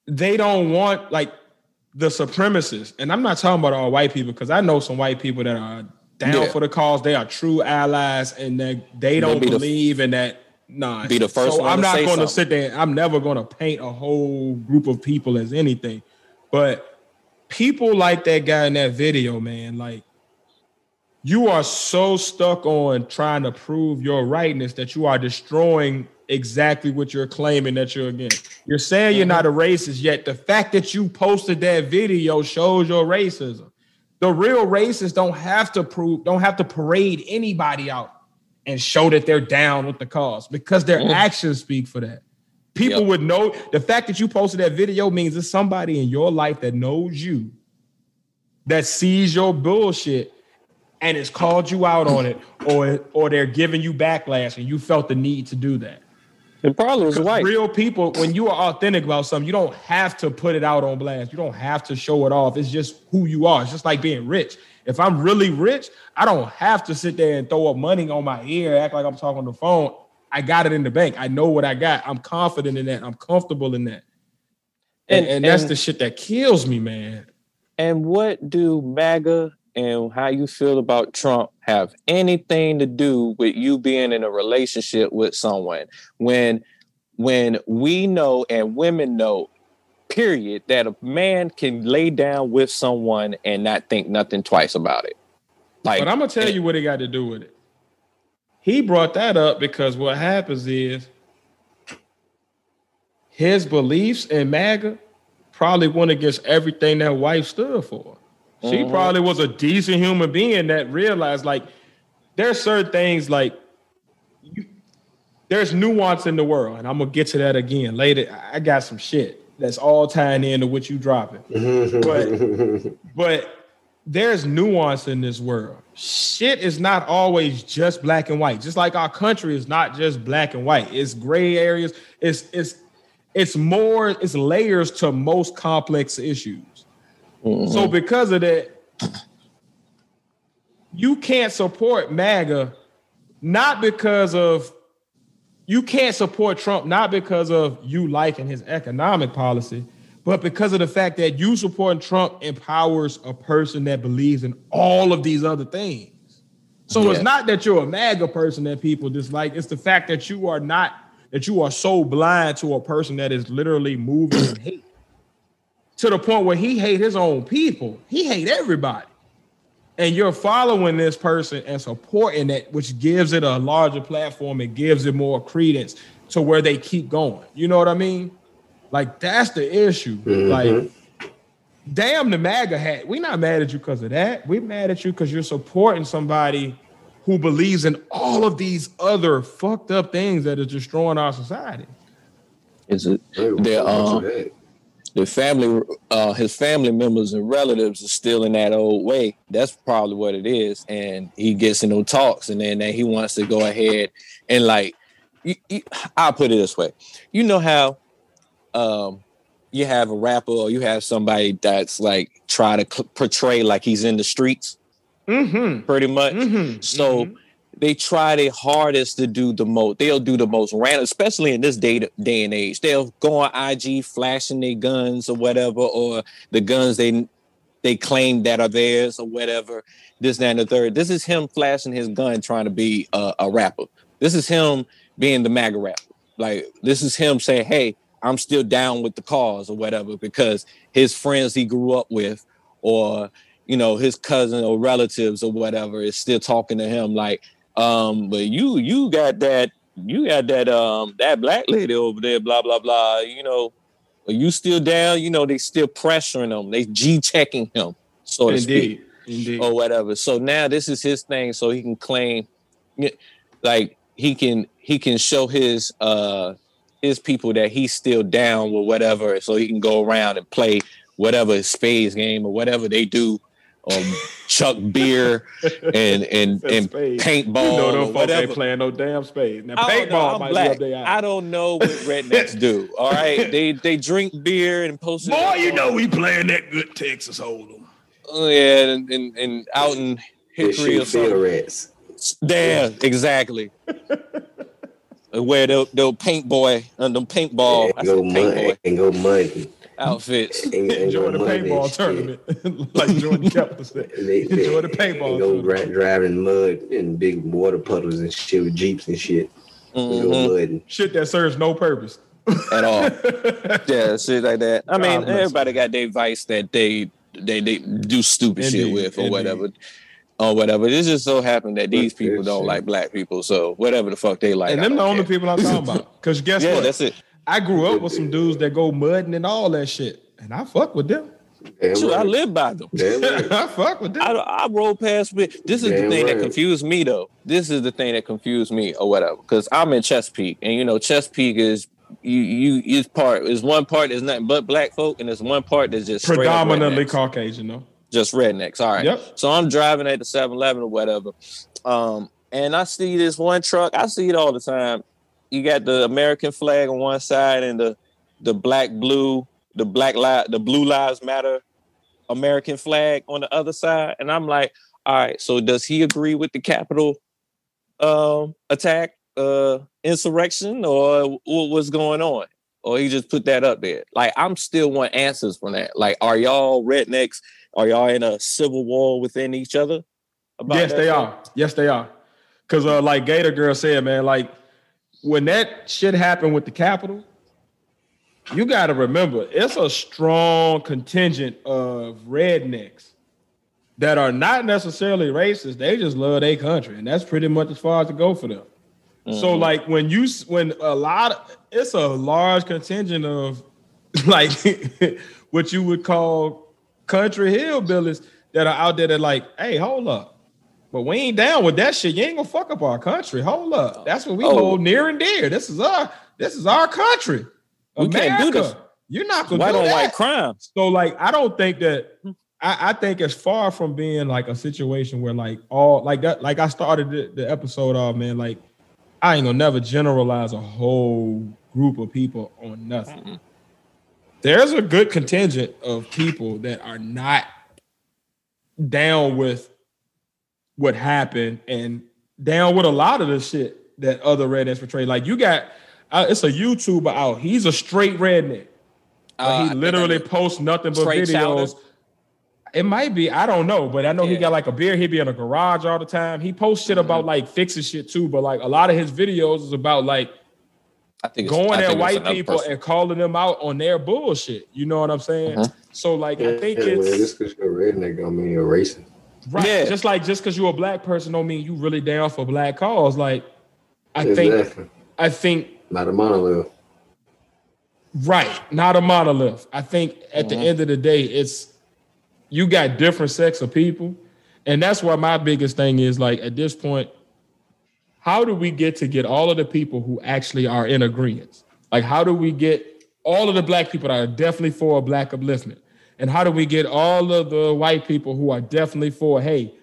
they don't want like the supremacists. And I'm not talking about all white people because I know some white people that are down Yeah. for the cause. They are true allies and they, they don't be the- believe in that Nah, be the first so one I'm not going to sit there. I'm never going to paint a whole group of people as anything, but people like that guy in that video, man, like you are so stuck on trying to prove your rightness that you are destroying exactly what you're claiming that you're against. You're saying you're not a racist, yet the fact that you posted that video shows your racism. The real racists don't have to prove, don't have to parade anybody out and show that they're down with the cause because their Mm. actions speak for that. People Yep. would know the fact that you posted that video means it's somebody in your life that knows you, that sees your bullshit and has called you out on it, [CLEARS THROAT] or or they're giving you backlash and you felt the need to do that. It probably was white. Real people, when you are authentic about something, you don't have to put it out on blast. You don't have to show it off. It's just who you are. It's just like being rich. If I'm really rich, I don't have to sit there and throw up money on my ear, act like I'm talking on the phone. I got it in the bank. I know what I got. I'm confident in that. I'm comfortable in that. And, And- and, that's and- the shit that kills me, man. And what do MAGA and how you feel about Trump have anything to do with you being in a relationship with someone when when we know and women know period that a man can lay down with someone and not think nothing twice about it. Like But I'm gonna tell you what it got to do with it. He brought that up because what happens is his beliefs in MAGA probably went against everything that wife stood for. She Mhm. probably was a decent human being that realized like there's certain things like you, there's nuance in the world, and I'm gonna get to that again later. I got some shit that's all tying into what you dropping. But but there's nuance in this world. Shit is not always just black and white. Just like our country is not just black and white. It's gray areas. It's it's it's more, it's layers to most complex issues. So mm-hmm. because of that, you can't support MAGA not because of you can't support Trump not because of you liking his economic policy, but because of the fact that you supporting Trump empowers a person that believes in all of these other things. So Yeah. it's not that you're a MAGA person that people dislike, it's the fact that you are not that you are so blind to a person that is literally moving in hate to the point where he hate his own people. He hate everybody and you're following this person and supporting it, which gives it a larger platform, it gives it more credence to where they keep going. You know what I mean? Like that's the issue. Like, damn the MAGA hat. We're not mad at you because of that. We're mad at you because you're supporting somebody who believes in all of these other fucked up things that is destroying our society. is it their um the family uh his family members and relatives are still in that old way that's probably what it is and he gets in those talks and then, then he wants to go ahead and like you, you, i'll put it this way you know how um you have a rapper or you have somebody that's like try to cl- portray like he's in the streets Mm-hmm. pretty much Mm-hmm. so they try their hardest to do the most. They'll do the most random, especially in this day day and age. They'll go on IG flashing their guns or whatever, or the guns they they claim that are theirs or whatever. This, that, and the third. This is him flashing his gun, trying to be a, a rapper. This is him being the MAGA rapper. Like this is him saying, "Hey, I'm still down with the cause or whatever," because his friends he grew up with, or you know his cousin or relatives or whatever is still talking to him like um but you you got that you got that um that black lady over there blah blah blah you know are you still down you know they still pressuring him they g checking him so to speak Indeed. Indeed. or whatever so now this is his thing so he can claim like he can he can show his uh his people that he's still down with whatever so he can go around and play whatever spades game or whatever they do um [LAUGHS] chuck beer and and and Spades. paintball You know or them folk whatever ain't playing no damn spades. Now I don't know. paintball I'm might black. be up there. I don't know what rednecks do. All right, they they drink beer and post. Boy, you know we playing that good Texas Hold'em. Oh, yeah, and, and and out in They Hickory or shoot field something. rats. There, exactly. [LAUGHS] Where they'll they'll paint boy and them paintball. I and go said paint mud and go muddy. outfits. And, and Enjoy the paintball tournament, [LAUGHS] like Jordan [LAUGHS] Kepler said. They, they, Enjoy the paintball And go tournament. driving mud and big water puddles and shit with jeeps and shit. Mhm. Shit that serves no purpose. at all. [LAUGHS] yeah, shit like that. I mean, God everybody got their vice that they they they do stupid shit with or indeed. whatever. Or whatever. It just so happened that these people don't like black people. So whatever the fuck they like. and them the only care. people I'm talking about. Because guess Yeah, what? that's it. I grew up with some dudes that go mudding and all that shit. And I fuck with them. Damn Shoot, I live by them. [LAUGHS] Right. I fuck with them. I, I roll past with this is the Damn thing that right. confused me though. This is the thing that confused me or whatever. Because I'm in Chesapeake, and you know Chesapeake is you you is part is one part is nothing but black folk, and there's one part that's just Predominantly. Caucasian, though. Just rednecks. All right. Yep. So I'm driving at the 7-Eleven or whatever, um, and I see this one truck. I see it all the time. You got the American flag on one side and the the black blue, the black li- the blue lives matter American flag on the other side, and I'm like, all right. So does he agree with the Capitol um, attack, uh, insurrection, or what was going on? Or he just put that up there. Like I'm still want answers from that. Like, are y'all rednecks? Are y'all in a civil war within each other? about yes, they shit? are. Yes, they are. Cause uh, like Gator Girl said, man, like when that shit happened with the Capitol, you got to remember it's a strong contingent of rednecks that are not necessarily racist. They just love their country, and that's pretty much as far as to go for them. So Mhm. like when you when a lot of it's a large contingent of [LAUGHS] like [LAUGHS] what you would call country hillbillies that are out there that like, hey, hold up. But we ain't down with that shit. You ain't gonna fuck up our country. Hold up. That's what we Oh. hold near and dear. This is our this is our country. We can't do this. You're not gonna white do on that. white crimes. So like I don't think that I, I think it's far from being like a situation where like all like that like I started the, the episode off, man. Like I ain't gonna never generalize a whole group of people on nothing. There's a good contingent of people that are not down with what happened and down with a lot of the shit that other rednecks portray. Like you got, uh, it's a YouTuber out. He's a straight redneck. Uh, he literally posts nothing but Trey videos. Chowder? It might be, I don't know, but I know he got like a beard. He be in a garage all the time. He posts shit about Mm-hmm. like fixing shit too, but like a lot of his videos is about like I think going I at think white people person. and calling them out on their bullshit. You know what I'm saying? Mhm. So like I think yeah, man, it's just because you're a redneck don't mean you're racist. right. Yeah. Just like just because you're a black person don't mean you really down for black cause. Like I think I think Not a monolith. Right, not a monolith. I think at the Mhm. end of the day, it's you got different sects of people, and that's why my biggest thing is like at this point, how do we get to get all of the people who actually are in agreement? Like, how do we get all of the black people that are definitely for black upliftment, and how do we get all of the white people who are definitely for hey,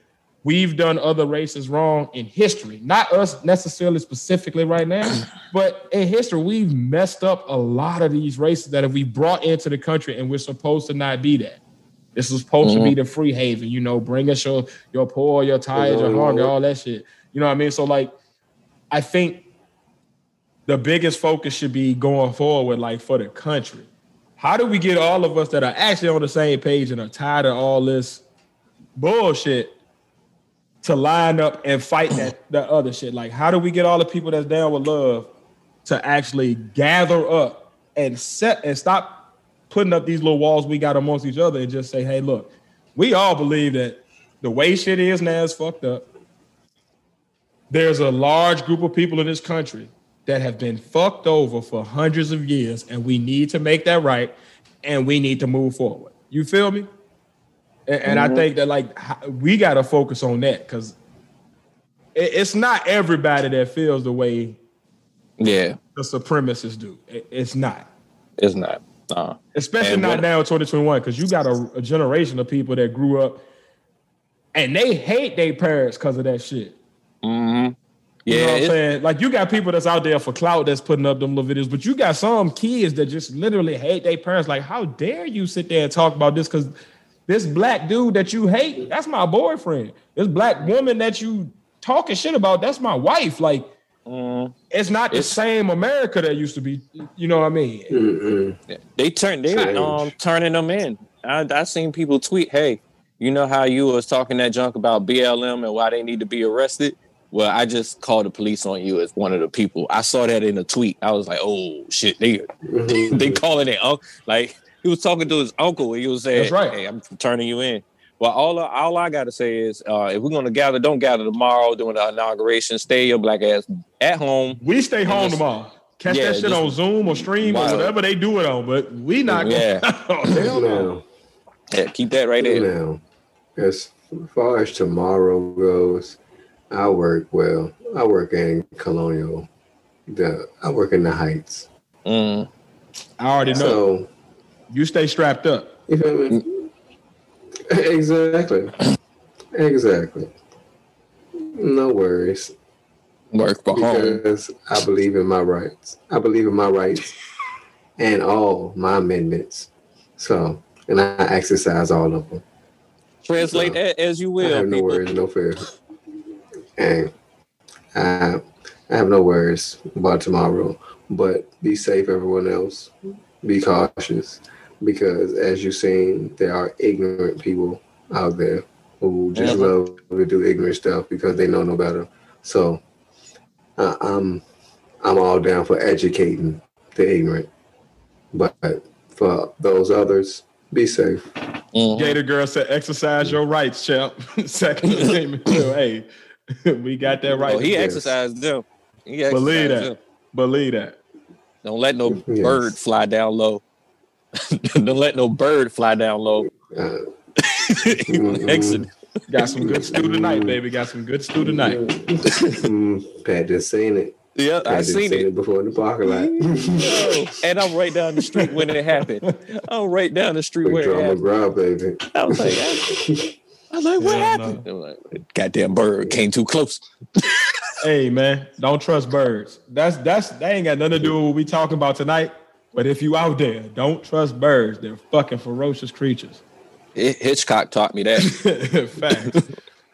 we've done other races wrong in history, not us necessarily specifically right now, [CLEARS THROAT] but in history, we've messed up a lot of these races that we brought into the country, and we're supposed to not be that. This is supposed to be the free haven, you know, bring us your your poor, your tired, your hungry, all that shit. You know what I mean? So like, I think the biggest focus should be going forward, like for the country. How do we get all of us that are actually on the same page and are tired of all this bullshit to line up and fight that, [CLEARS THROAT] that other shit? Like, how do we get all the people that's down with love to actually gather up and set and stop putting up these little walls we got amongst each other and just say, hey, look, we all believe that the way shit is now is fucked up. There's a large group of people in this country that have been fucked over for hundreds of years, and we need to make that right, and we need to move forward. You feel me? And, and I mm-hmm. think that like we got to focus on that because it's not everybody that feels the way Yeah, the supremacists do. It- it's not, it's not. Uh, especially And not now in 2021 because you got a, a generation of people that grew up and they hate their parents because of that shit. hmm You Yeah, know what I'm saying? Like you got people that's out there for clout that's putting up them little videos, but you got some kids that just literally hate their parents. Like, how dare you sit there and talk about this? Because this black dude that you hate, that's my boyfriend. This black woman that you talking shit about, that's my wife. Like, mm, it's not the It's- same America that used to be. You know what I mean? Mm-mm. they turn they Change. um turning them in. I I seen people tweet, "Hey, you know how you was talking that junk about BLM and why they need to be arrested? Well, I just called the police on you as one of the people. I saw that in a tweet. I was like, oh shit, they Mhm. [LAUGHS] they calling it uncle. Like he was talking to his uncle he was saying, That's right. Hey, I'm turning you in. Well, all all I gotta say is uh, if we're gonna gather, don't gather tomorrow during the inauguration. Stay your black ass at home. We stay home Just- tomorrow. Catch Yeah, that shit on Zoom or stream or whatever they do it on, but we not going. Yeah. [LAUGHS] Hell no. Now, Yeah, keep that right there. now, as far as tomorrow goes, I work well. I work in Colonial. The I work in the Heights. Mm. I already know. So you stay strapped up. you feel me? Exactly. Exactly. No worries. Work from home. Because I believe in my rights. I believe in my rights and all my amendments. So, and I exercise all of them. Translate No. that as you I will, have no people. worries, no fear. And I, I have no worries about tomorrow. But be safe, everyone else. Be cautious. Because as you've seen, there are ignorant people out there who just Mhm. love to do ignorant stuff because they know no better. So I I'm I'm all down for educating the ignorant. But for those others, be safe. Mhm. Gator girl said, "Exercise your rights, champ." [LAUGHS] Second statement. hey, [LAUGHS] we got that right. Oh, he Yes. exercised them. He exercised Believe that. them. Believe that. Don't let no Yes. bird fly down low. [LAUGHS] Don't let no bird fly down low. [LAUGHS] Uh, Exit. Got some good stew tonight, baby. Got some good stew tonight. mm, Pat just seen it. Yeah, Pat I just seen it. before in the parking lot. Yo, [LAUGHS] and I'm right down the street when it happened. I'm right down the street Big where it drama happened. grab, baby. I was like, I, I was like, what Hell happened? I'm like, Goddamn bird came too close. Hey man, don't trust birds. That's that's that ain't got nothing to do with what we talking about tonight. But if you out there, don't trust birds. They're fucking ferocious creatures. Hitchcock taught me that. [LAUGHS] Facts.